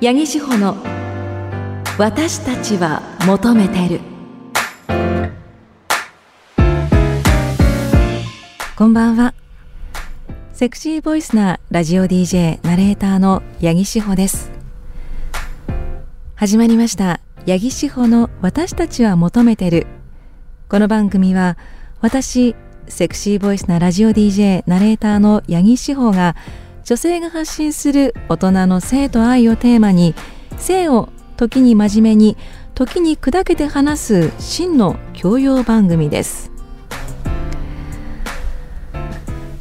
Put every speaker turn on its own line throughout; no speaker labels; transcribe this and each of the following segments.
八木志保の私たちは求めてる。こんばんは。セクシーボイスなラジオ DJ ナレーターの八木志保です。始まりました。八木志保の私たちは求めてる。この番組は私セクシーボイスなラジオ DJ ナレーターの八木志保が女性が発信する大人の性と愛をテーマに性を時に真面目に時に砕けて話す真の教養番組です。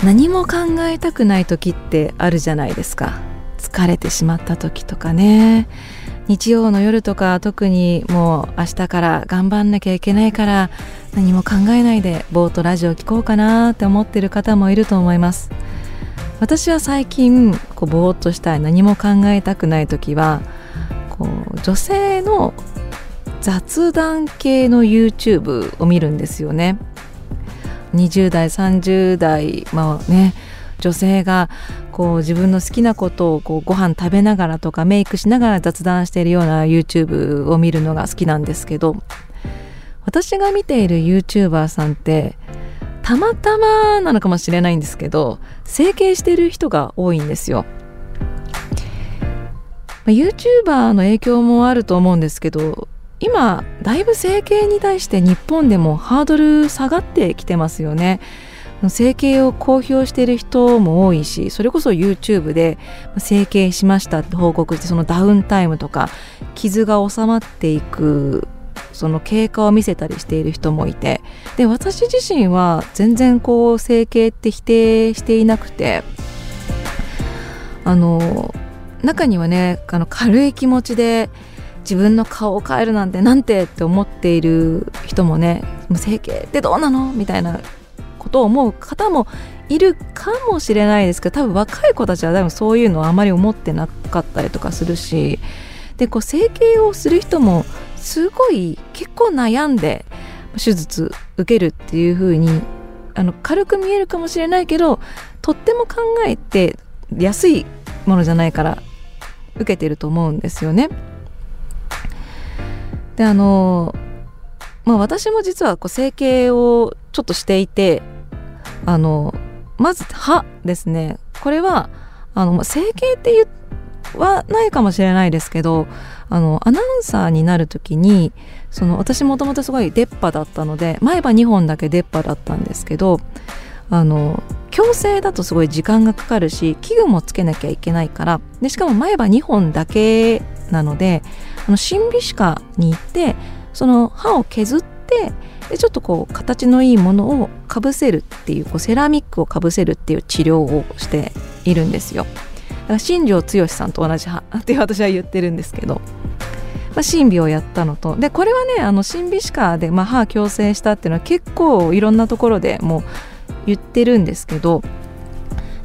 何も考えたくない時ってあるじゃないですか。疲れてしまった時とかね。日曜の夜とか特にもう明日から頑張んなきゃいけないから何も考えないでぼーっとラジオ聴こうかなって思ってる方もいると思います。私は最近こうぼーっとしたい何も考えたくない時はこう女性の雑談系の YouTube を見るんですよね。20代30代まあね女性がこう自分の好きなことをこうご飯食べながらとかメイクしながら雑談しているような YouTube を見るのが好きなんですけど私が見ている YouTuber さんってたまたまなのかもしれないんですけど整形してる人が多いんですよ。ま、YouTuber の影響もあると思うんですけど今だいぶ整形に対して日本でもハードル下がってきてますよね。整形を公表している人も多いしそれこそ YouTube で整形しましたって報告してそのダウンタイムとか傷が収まっていくその経過を見せたりしている人もいてで私自身は全然こう整形って否定していなくてあの中にはねあの軽い気持ちで自分の顔を変えるなんてなんてって思っている人もねもう整形ってどうなの？みたいなことを思う方もいるかもしれないですけど多分若い子たちは多分そういうのはあまり思ってなかったりとかするしでこう整形をする人もすごい結構悩んで手術受けるっていう風にあに軽く見えるかもしれないけどとっても考えて安いものじゃないから受けてると思うんですよね。であのまあ私も実はこう整形をちょっとしていてあのまず歯ですねこれはあの整形って言はないかもしれないですけどあのアナウンサーになる時にその私もともとすごい出っ歯だったので前歯2本だけ出っ歯だったんですけどあの矯正だとすごい時間がかかるし器具もつけなきゃいけないからでしかも前歯2本だけなのであの審美歯科に行ってその歯を削ってでちょっとこう形のいいものをかぶせるっていうこうセラミックをかぶせるっていう治療をしているんですよ。新庄剛志さんと同じ派って私は言ってるんですけど、まあ、審美をやったのとでこれはねあの審美歯科で、まあ、歯矯正したっていうのは結構いろんなところでもう言ってるんですけど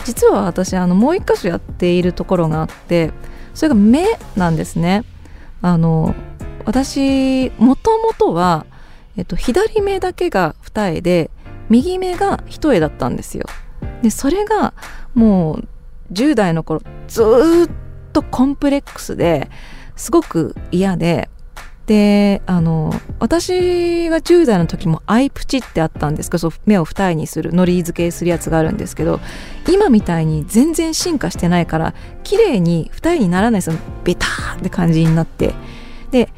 実は私あのもう一箇所やっているところがあってそれが目なんですね。あの私もともとは、えっと、左目だけが二重で右目が一重だったんですよ。でそれがもう10代の頃ずっとコンプレックスですごく嫌でであの私が10代の時もアイプチってあったんですけど目を二重にするのり付けするやつがあるんですけど今みたいに全然進化してないから綺麗に二重にならないですよベターって感じになってで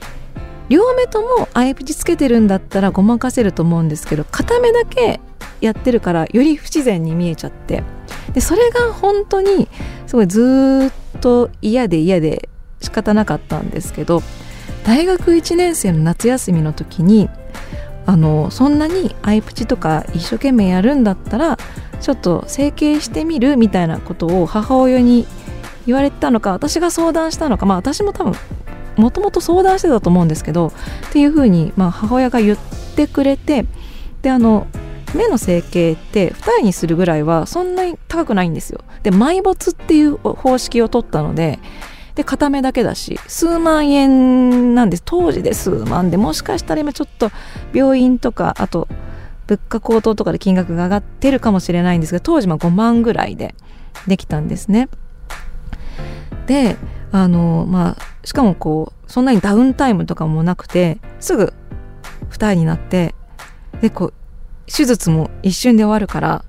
両目ともアイプチつけてるんだったらごまかせると思うんですけど片目だけやってるからより不自然に見えちゃってでそれが本当にすごいずっと嫌で嫌で仕方なかったんですけど大学1年生の夏休みの時にあのそんなにアイプチとか一生懸命やるんだったらちょっと整形してみるみたいなことを母親に言われたのか私が相談したのかまあ私も多分もともと相談してたと思うんですけどっていうふうに、まあ、母親が言ってくれてであの目の整形って二重にするぐらいはそんなに高くないんですよ。で埋没っていう方式を取ったのでで片目だけだし数万円なんです。当時で数万でもしかしたら今ちょっと病院とかあと物価高騰とかで金額が上がってるかもしれないんですが当時ま5万ぐらいでできたんですね。であのまあしかもこうそんなにダウンタイムとかもなくてすぐ二重になってでこう手術も一瞬で終わるから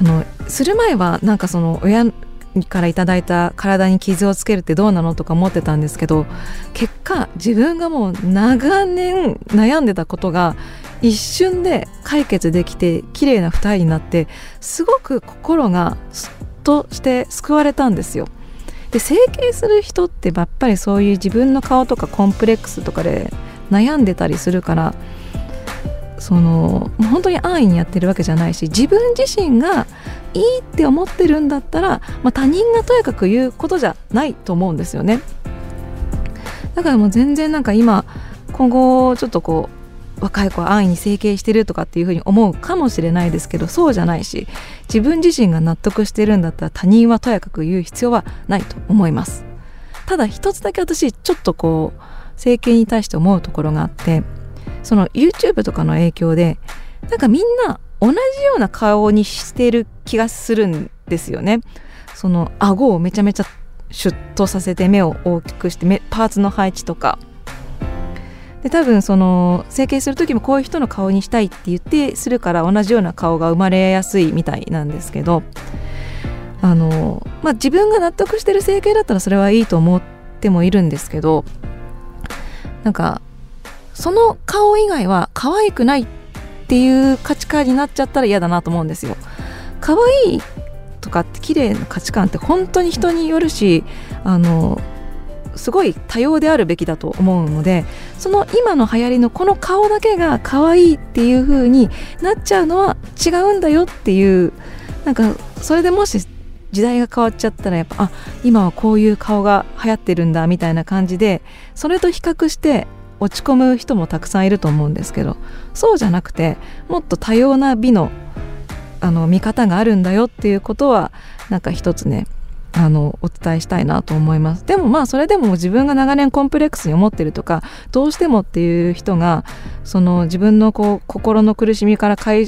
あのする前はなんかその親からいただいた体に傷をつけるってどうなのとか思ってたんですけど結果自分がもう長年悩んでたことが一瞬で解決できて綺麗な二重になってすごく心がすっとして救われたんですよ。で整形する人ってやっぱりそういう自分の顔とかコンプレックスとかで悩んでたりするからその本当に安易にやってるわけじゃないし自分自身がいいって思ってるんだったら、まあ、他人がとやかく言うことじゃないと思うんですよね。だからもう全然なんか今今後ちょっとこう若い子は安易に整形してるとかっていうふうに思うかもしれないですけどそうじゃないし自分自身が納得してるんだったら他人はとやかく言う必要はないと思いますただ一つだけ私ちょっとこう整形に対して思うところがあってその YouTube とかの影響でなんかみんな同じような顔にしてる気がするんですよね。その顎をめちゃめちゃシュッとさせて目を大きくして目パーツの配置とかで多分その整形する時もこういう人の顔にしたいって言ってするから同じような顔が生まれやすいみたいなんですけどあのまあ自分が納得してる整形だったらそれはいいと思ってもいるんですけどなんかその顔以外は可愛くないっていう価値観になっちゃったら嫌だなと思うんですよ。可愛いとかって綺麗な価値観って本当に人によるしあのすごい多様であるべきだと思うのでその今の流行りのこの顔だけが可愛いっていう風になっちゃうのは違うんだよっていうなんかそれでもし時代が変わっちゃったらやっぱあ今はこういう顔が流行ってるんだみたいな感じでそれと比較して落ち込む人もたくさんいると思うんですけどそうじゃなくてもっと多様な美のあの見方があるんだよっていうことはなんか一つねあのお伝えしたいなと思います。でもまあそれでも自分が長年コンプレックスに思ってるとかどうしてもっていう人がその自分のこう心の苦しみから解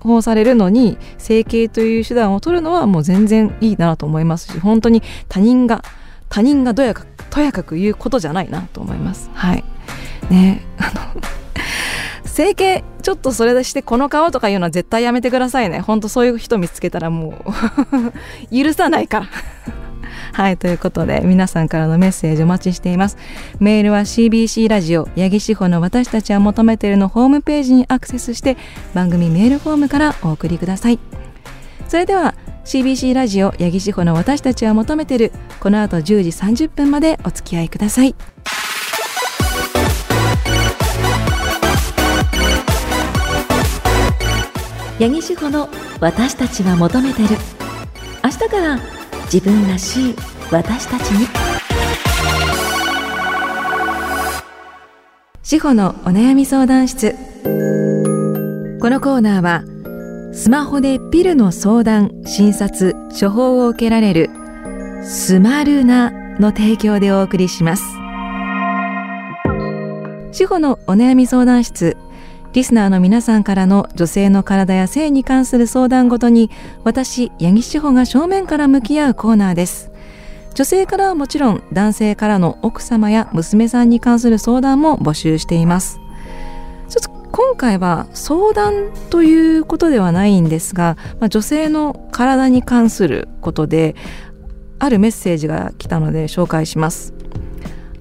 放されるのに整形という手段を取るのはもう全然いいなと思いますし本当に他人が他人がどやかとやかく言うことじゃないなと思います。はい。ね。あの整形ちょっとそれでしてこの顔とか言うのは絶対やめてくださいね。ほんとそういう人見つけたらもう 許さないから。はいということで皆さんからのメッセージお待ちしています。メールは CBC ラジオ八木志保の私たちは求めているのホームページにアクセスして番組メールフォームからお送りください。それでは CBC ラジオ八木志保の私たちは求めてるこの後10時30分までお付き合いください。八木志保の私たちは求めてる。明日から自分らしい私たちに。志保のお悩み相談室。このコーナーはスマホでピルの相談診察処方を受けられるスマルナの提供でお送りします。志保のお悩み相談室。リスナーの皆さんからの女性の体や性に関する相談ごとに私八木志保が正面から向き合うコーナーです。女性からはもちろん男性からの奥様や娘さんに関する相談も募集しています。ちょっと今回は相談ということではないんですが、まあ、女性の体に関することであるメッセージが来たので紹介します。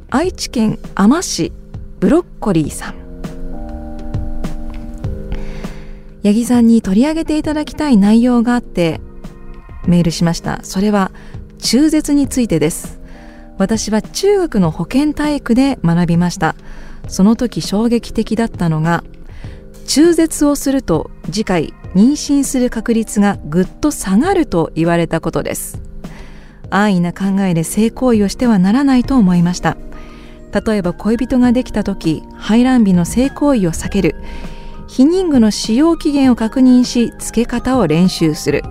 愛知県あま市ブロッコリーさん。八木さんに取り上げていただきたい内容があってメールしました。それは中絶についてです。私は中学の保健体育で学びました。その時衝撃的だったのが中絶をすると次回妊娠する確率がぐっと下がると言われたことです。安易な考えで性行為をしてはならないと思いました。例えば恋人ができた時排卵日の性行為を避ける。避妊具の使用期限を確認し付け方を練習する。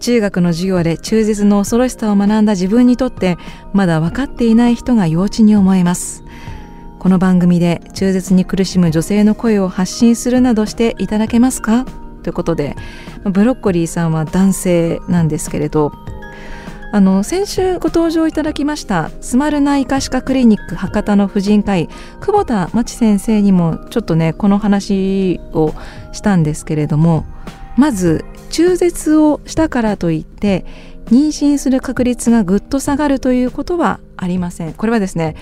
中学の授業で中絶の恐ろしさを学んだ自分にとってまだ分かっていない人が幼稚に思えます。この番組で中絶に苦しむ女性の声を発信するなどしていただけますか？ということでブロッコリーさんは男性なんですけれどあの先週ご登場いただきましたスマルナ医科歯科クリニック博多の婦人科医久保田真知先生にもちょっとねこの話をしたんですけれどもまず中絶をしたからといって妊娠する確率がぐっと下がるということはありません。これはですね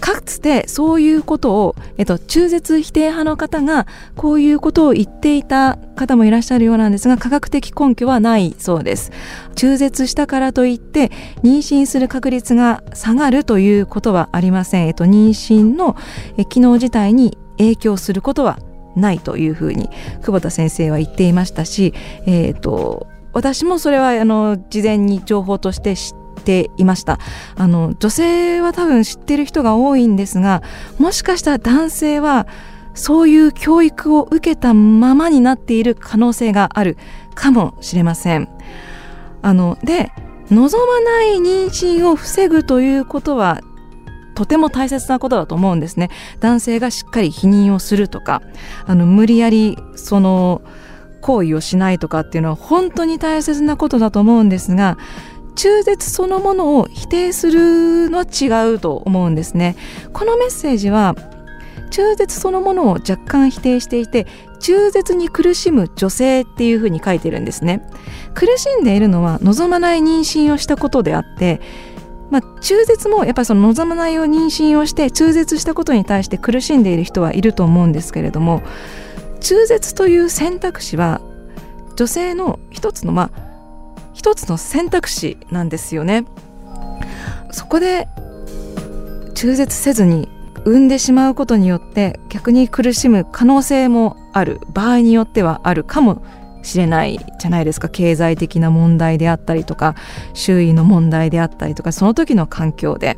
かつてそういうことを、えっと、中絶否定派の方がこういうことを言っていた方もいらっしゃるようなんですが科学的根拠はないそうです。中絶したからといって妊娠する確率が下がるということはありません、えっと、妊娠の機能自体に影響することはないというふうに久保田先生は言っていましたし、えーと、私もそれはあの事前に情報として知っていましたあの女性は多分知ってる人が多いんですがもしかしたら男性はそういう教育を受けたままになっている可能性があるかもしれません。あので望まない妊娠を防ぐということはとても大切なことだと思うんですね男性がしっかり否認をするとかあの無理やりその行為をしないとかっていうのは本当に大切なことだと思うんですが中絶そのものを否定するのは違うと思うんですね。このメッセージは中絶そのものを若干否定していて中絶に苦しむ女性っていうふうに書いてるんですね。苦しんでいるのは望まない妊娠をしたことであってまあ、中絶もやっぱりその望まないを妊娠をして中絶したことに対して苦しんでいる人はいると思うんですけれども中絶という選択肢は女性の一つのまあ一つの選択肢なんですよね。そこで中絶せずに産んでしまうことによって逆に苦しむ可能性もある。場合によってはあるかもしれないじゃないですか。経済的な問題であったりとか周囲の問題であったりとかその時の環境で。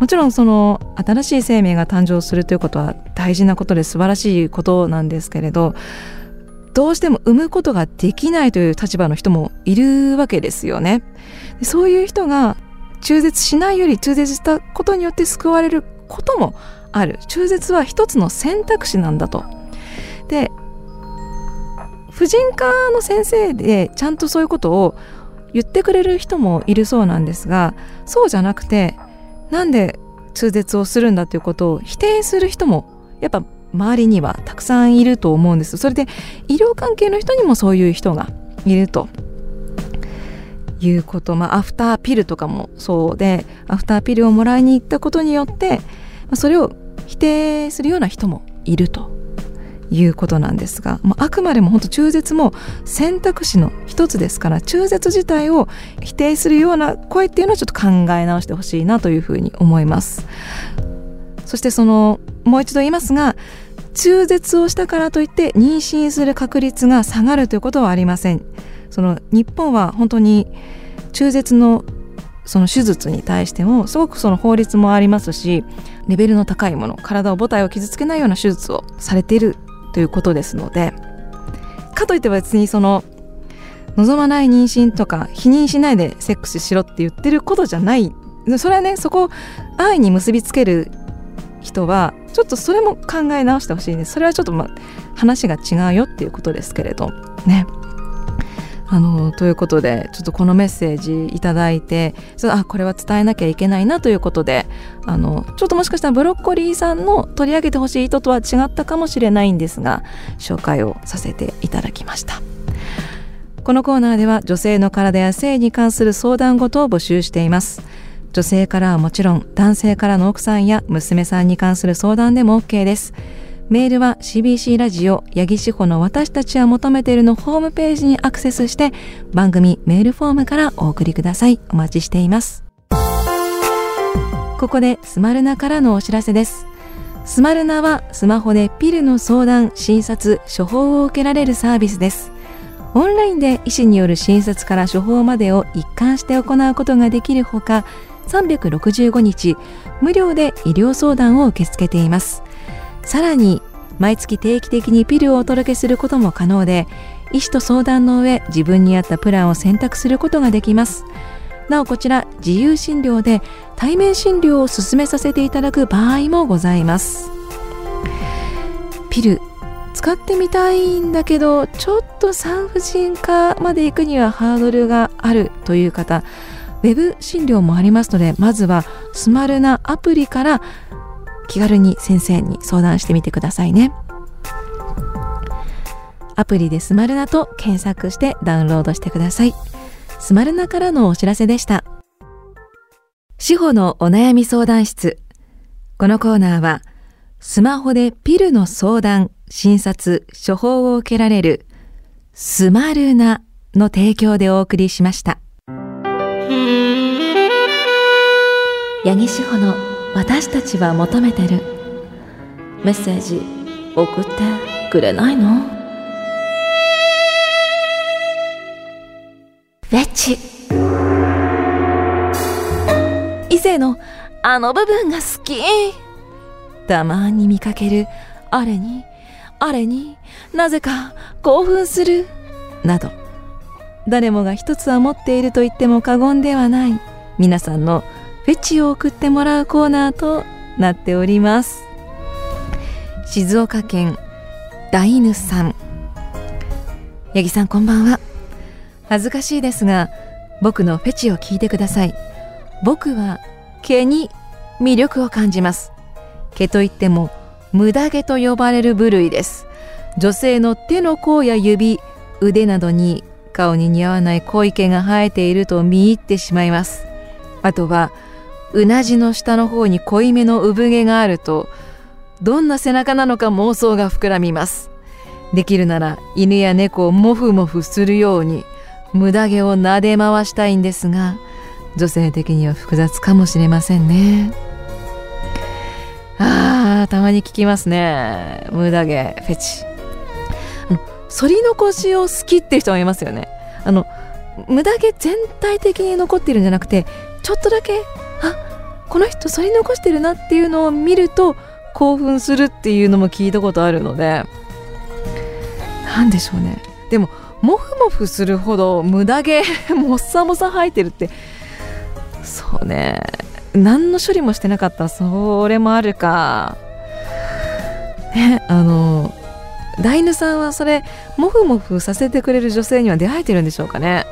もちろんその新しい生命が誕生するということは大事なことで素晴らしいことなんですけれどどうしても産むことができないという立場の人もいるわけですよね。そういう人が中絶しないより中絶したことによって救われることもある中絶は一つの選択肢なんだと。で婦人科の先生でちゃんとそういうことを言ってくれる人もいるそうなんですがそうじゃなくてなんで中絶をするんだということを否定する人もやっぱ周りにはたくさんいると思うんです。それで医療関係の人にもそういう人がいると。いうこと、まあ、アフターピルとかもそうでアフターピルをもらいに行ったことによってそれを否定するような人もいると。いうことなんですが、まあ、あくまでも本当中絶も選択肢の一つですから中絶自体を否定するような声っていうのはちょっと考え直してほしいなというふうに思います。そしてそのもう一度言いますが中絶をしたからといって妊娠する確率が下がるということはありません。その日本は本当に中絶のその手術に対してもすごくその法律もありますしレベルの高いもの体を母体を傷つけないような手術をされているということですのでかといっては別にその望まない妊娠とか否認しないでセックスしろって言ってることじゃない。それはねそこを愛に結びつける人はちょっとそれも考え直してほしいんですそれはちょっと、ま、話が違うよっていうことですけれど。ね。あのということでちょっとこのメッセージいただいてあこれは伝えなきゃいけないなということであのちょっともしかしたらブロッコリーさんの取り上げてほしい意図とは違ったかもしれないんですが紹介をさせていただきました。このコーナーでは女性の体や性に関する相談事を募集しています。女性からはもちろん男性からの奥さんや娘さんに関する相談でも OK です。メールは CBC ラジオ八木志保の私たちは求めているのホームページにアクセスして番組メールフォームからお送りください。お待ちしています。ここでスマルナからのお知らせです。スマルナはスマホでピルの相談、診察、処方を受けられるサービスです。オンラインで医師による診察から処方までを一貫して行うことができるほか365日無料で医療相談を受け付けています。さらに毎月定期的にピルをお届けすることも可能で医師と相談の上自分に合ったプランを選択することができます。なおこちら自由診療で対面診療を進めさせていただく場合もございます。ピル使ってみたいんだけどちょっと産婦人科まで行くにはハードルがあるという方ウェブ診療もありますのでまずはスマルナアプリから気軽に先生に相談してみてくださいね。アプリでスマルナと検索してダウンロードしてください。スマルナからのお知らせでした。司法のお悩み相談室。このコーナーはスマホでピルの相談診察処方を受けられるスマルナの提供でお送りしました。八木志保の私たちは求めてる。メッセージ送ってくれないの？フェチ。異性のあの部分が好き。たまに見かける。あれにあれになぜか興奮する。など誰もが一つは持っていると言っても過言ではない。皆さんのフェチを送ってもらうコーナーとなっております。静岡県大犬さん。八木さんこんばんは。恥ずかしいですが僕のフェチを聞いてください。僕は毛に魅力を感じます。毛といっても無駄毛と呼ばれる部類です。女性の手の甲や指腕などに顔に似合わない濃い毛が生えていると見入ってしまいます。あとはうなじの下の方に濃いめの産毛があるとどんな背中なのか妄想が膨らみます。できるなら犬や猫をモフモフするように無駄毛を撫で回したいんですが女性的には複雑かもしれませんね。あーたまに聞きますね。無駄毛フェチ。反り残しを好きっていう人がいますよね。あの無駄毛全体的に残ってるんじゃなくてちょっとだけあこの人反り残してるなっていうのを見ると興奮するっていうのも聞いたことあるので。何でしょうね。でもモフモフするほど無駄毛 もっさもさ生えてるってそうね。何の処理もしてなかったそれもあるか。ねあのダイヌさんはそれモフモフさせてくれる女性には出会えてるんでしょうかね。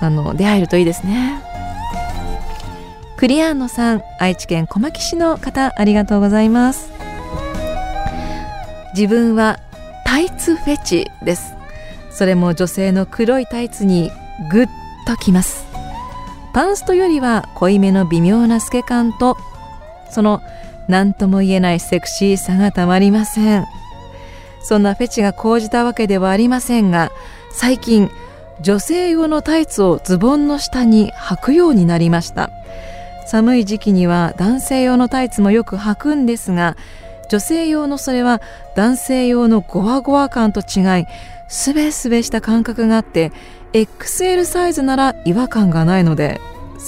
あの出会えるといいですね。クリアンノさん愛知県小牧市の方ありがとうございます。自分はタイツフェチです。それも女性の黒いタイツにグッときます。パンストよりは濃いめの微妙な透け感とその何とも言えないセクシーさがたまりません。そんなフェチが講じたわけではありませんが最近女性用のタイツをズボンの下に履くようになりました。寒い時期には男性用のタイツもよく履くんですが女性用のそれは男性用のゴワゴワ感と違いすべすべした感覚があって XL サイズなら違和感がないので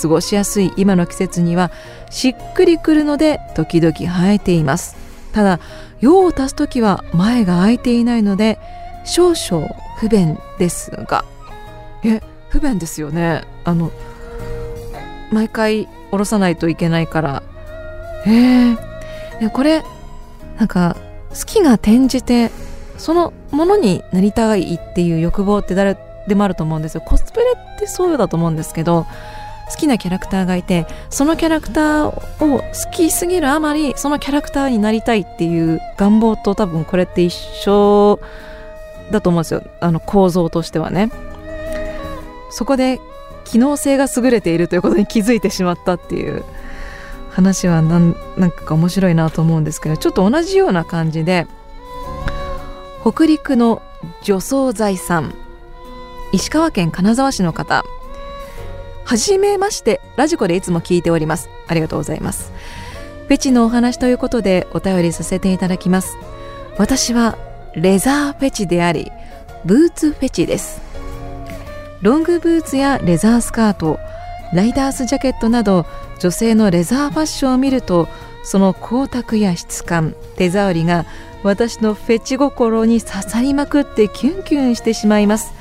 過ごしやすい今の季節にはしっくりくるので時々生えています。ただ用を足す時は前が空いていないので少々不便ですが。え不便ですよね。あの毎回下ろさないといけないから。へえ。これなんか好きが転じてそのものになりたいっていう欲望って誰でもあると思うんですよ。コスプレってそうだと思うんですけど好きなキャラクターがいてそのキャラクターを好きすぎるあまりそのキャラクターになりたいっていう願望と多分これって一緒だと思うんですよ。あの構造としてはね。そこで機能性が優れているということに気づいてしまったっていう話はなんなんか面白いなと思うんですけどちょっと同じような感じで北陸の除草剤さん。石川県金沢市の方。はじめましてラジコでいつも聞いております。ありがとうございます。フェチのお話ということでお便りさせていただきます。私はレザーフェチでありブーツフェチです。ロングブーツやレザースカートライダースジャケットなど女性のレザーファッションを見るとその光沢や質感手触りが私のフェチ心に刺さりまくってキュンキュンしてしまいます。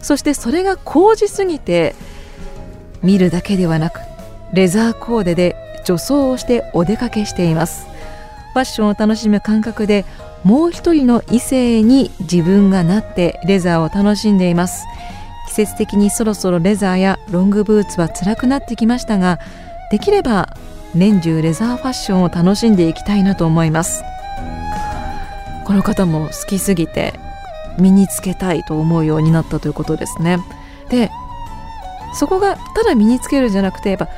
そしてそれが高じすぎて見るだけではなくレザーコーデで女装をしてお出かけしています。ファッションを楽しむ感覚でもう一人の異性に自分がなってレザーを楽しんでいます。季節的にそろそろレザーやロングブーツは辛くなってきましたができれば年中レザーファッションを楽しんでいきたいなと思います。この方も好きすぎて身につけたいと思うようになったということですね。でそこがただ身につけるじゃなくてやっぱ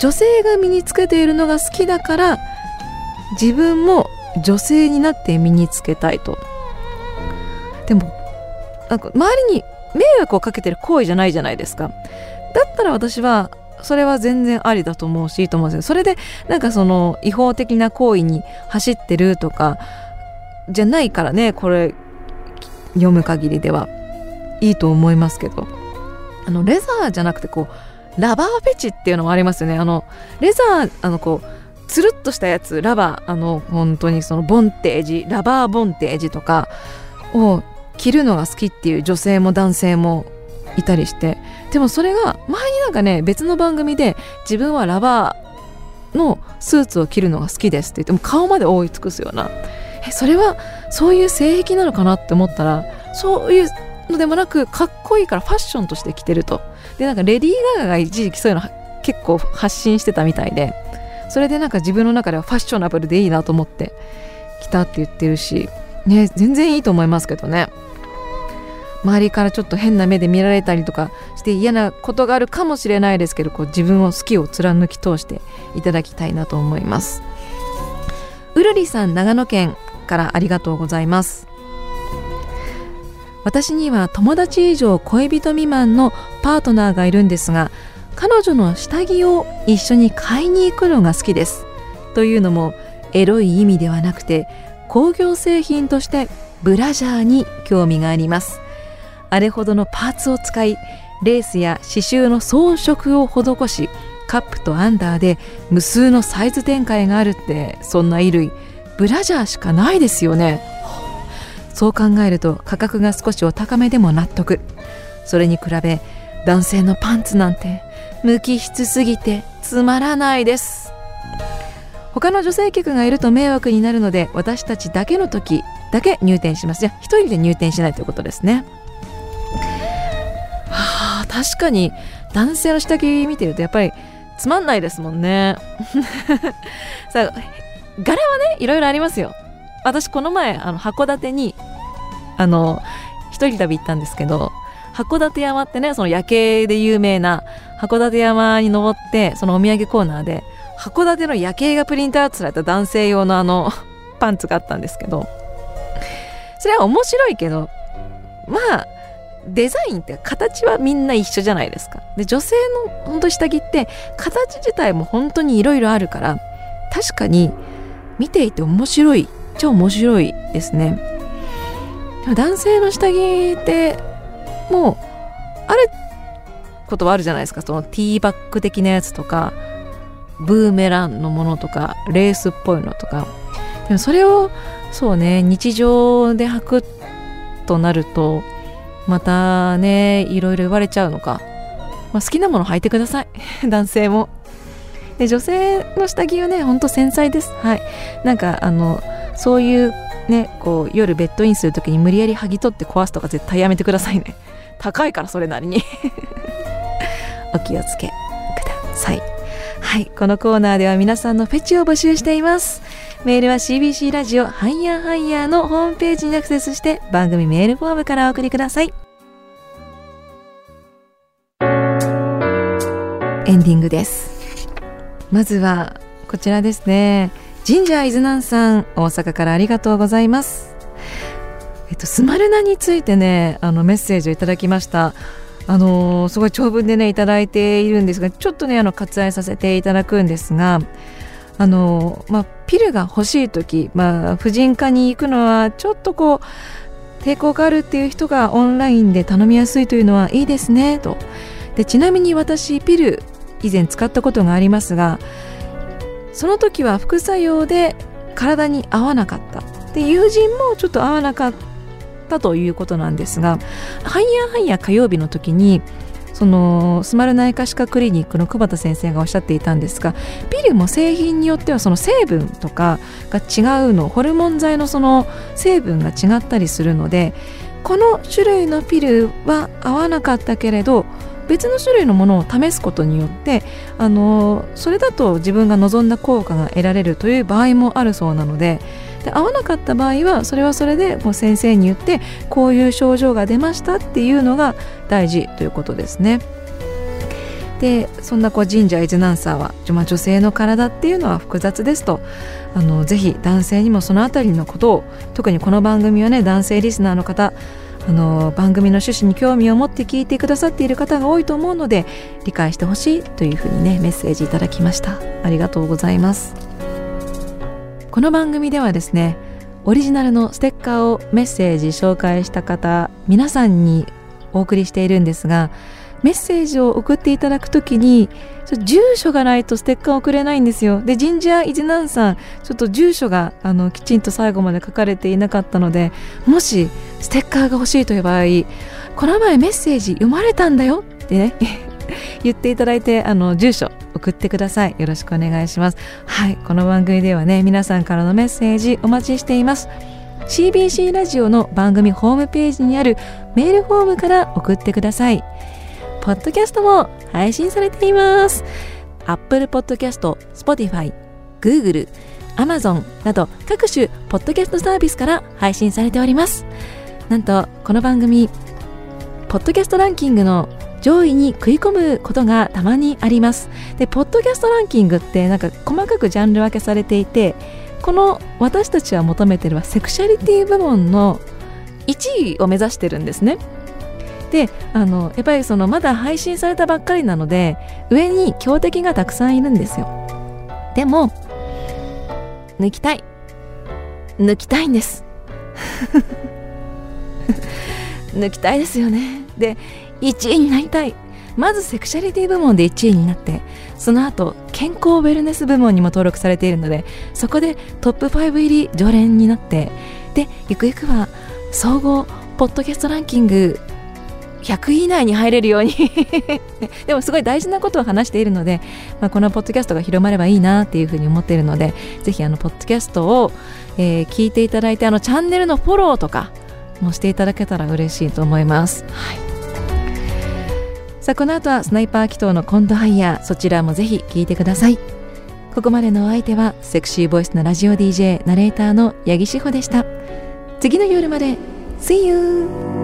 女性が身につけているのが好きだから自分も女性になって身につけたいと。でもなんか周りに迷惑をかけてる行為じゃないじゃないですか。だったら私はそれは全然ありだと思うしいいと思うんですよ。それでなんかその違法的な行為に走ってるとかじゃないからねこれ読む限りでは。いいと思いますけど。あのレザーじゃなくてこうラバーフェチっていうのもありますよね。あのレザーあのこうつるっとしたやつラバーあの本当にそのボンテージラバーボンテージとかを着るのが好きっていう女性も男性もいたりして。でもそれが前になんかね別の番組で自分はラバーのスーツを着るのが好きですって言っても顔まで覆い尽くすような。えそれはそういう性癖なのかなって思ったらそういうのでもなくかっこいいからファッションとして着てると。でなんかレディー・ガガが一時期そういうの結構発信してたみたいでそれでなんか自分の中ではファッショナブルでいいなと思って着たって言ってるしね全然いいと思いますけどね。周りからちょっと変な目で見られたりとかして嫌なことがあるかもしれないですけどこう自分を好きを貫き通していただきたいなと思います。うるりさん長野県からありがとうございます。私には友達以上恋人未満のパートナーがいるんですが彼女の下着を一緒に買いに行くのが好きです。というのもエロい意味ではなくて工業製品としてブラジャーに興味があります。あれほどのパーツを使いレースや刺繍の装飾を施しカップとアンダーで無数のサイズ展開があるってそんな衣類ブラジャーしかないですよね。そう考えると価格が少しお高めでも納得。それに比べ男性のパンツなんて無機質すぎてつまらないです。他の女性客がいると迷惑になるので私たちだけの時だけ入店します。じゃあ一人で入店しないということですね。はあ確かに男性の下着見てるとやっぱりつまんないですもんね。さあ柄はねいろいろありますよ。私この前あの函館にあの一人旅行ったんですけど函館山ってねその夜景で有名な函館山に登ってそのお土産コーナーで函館の夜景がプリントアウトされた男性用のあの パンツがあったんですけどそれは面白いけどまあデザインって形はみんな一緒じゃないですか。で女性の本当下着って形自体も本当にいろいろあるから確かに見ていて面白い超面白いですね。男性の下着ってもうあることはあるじゃないですか。そのティーバッグ的なやつとかブーメランのものとかレースっぽいのとか。でもそれをそうね日常で履くとなるとまたねいろいろ言われちゃうのか、まあ、好きなもの履いてください。男性も。で女性の下着はねほんと繊細です。はい。なんかあのそういうねこう夜ベッドインする時に無理やり剥ぎ取って壊すとか絶対やめてくださいね。高いからそれなりに。お気をつけください。はいこのコーナーでは皆さんのフェチを募集しています。メールは CBC ラジオハイヤーハイヤーのホームページにアクセスして番組メールフォームからお送りください。エンディングです。まずはこちらですね。ジンジャーイズナンさん大阪からありがとうございます。えっとスマルナについてねあのメッセージをいただきました。あのー、すごい長文でねいただいているんですがちょっとねあの割愛させていただくんですがあのー、まあ、ピルが欲しい時、まあ、婦人科に行くのはちょっとこう抵抗があるっていう人がオンラインで頼みやすいというのはいいですねと。でちなみに私ピル以前使ったことがありますがその時は副作用で体に合わなかったで友人もちょっと合わなかったということなんですがハイヤーハイヤー火曜日の時にそのスマル内科歯科クリニックの久保田先生がおっしゃっていたんですがピルも製品によってはその成分とかが違うのホルモン剤のその成分が違ったりするのでこの種類のピルは合わなかったけれど別の種類のものを試すことによってあのそれだと自分が望んだ効果が得られるという場合もあるそうなのでで合わなかった場合はそれはそれでもう先生に言ってこういう症状が出ましたっていうのが大事ということですね。でそんなこう神社エジナンサーは、まあ、女性の体っていうのは複雑ですとあのぜひ男性にもそのあたりのことを特にこの番組はね男性リスナーの方あの番組の趣旨に興味を持って聞いてくださっている方が多いと思うので理解してほしいというふうにねメッセージいただきました。ありがとうございます。この番組ではですねオリジナルのステッカーをメッセージ紹介した方皆さんにお送りしているんですがメッセージを送っていただくときに住所がないとステッカーを送れないんですよ。で神社イジナンさんちょっと住所があのきちんと最後まで書かれていなかったのでもしステッカーが欲しいという場合この前メッセージ読まれたんだよってね 言っていただいてあの住所送ってください。よろしくお願いします。はいこの番組ではね皆さんからのメッセージお待ちしています。CBC ラジオの番組ホームページにあるメールフォームから送ってください。ポッドキャストも配信されています。Apple Podcast、Spotify、Google、Amazon など各種ポッドキャストサービスから配信されております。なんとこの番組、ポッドキャストランキングの上位に食い込むことがたまにあります。で、ポッドキャストランキングってなんか細かくジャンル分けされていて、この私たちは求めてるはセクシャリティ部門の1位を目指してるんですね。であのやっぱりそのまだ配信されたばっかりなので上に強敵がたくさんいるんですよ。でも抜きたい。抜きたいんです。抜きたいですよね。で1位になりたい。まずセクシャリティ部門で1位になってその後健康ウェルネス部門にも登録されているのでそこでトップ5入り常連になってでゆくゆくは総合ポッドキャストランキング100位以内に入れるように でもすごい大事なことを話しているので、まあ、このポッドキャストが広まればいいなっていうふうに思っているのでぜひあのポッドキャストを、えー、聞いていただいてあのチャンネルのフォローとかもしていただけたら嬉しいと思います。はいさあこの後はスナイパー祈祷のコントハイヤーそちらもぜひ聞いてくださいここまでのお相手はセクシーボイスのラジオ DJ ナレーターの八木志保でした次の夜まで See you!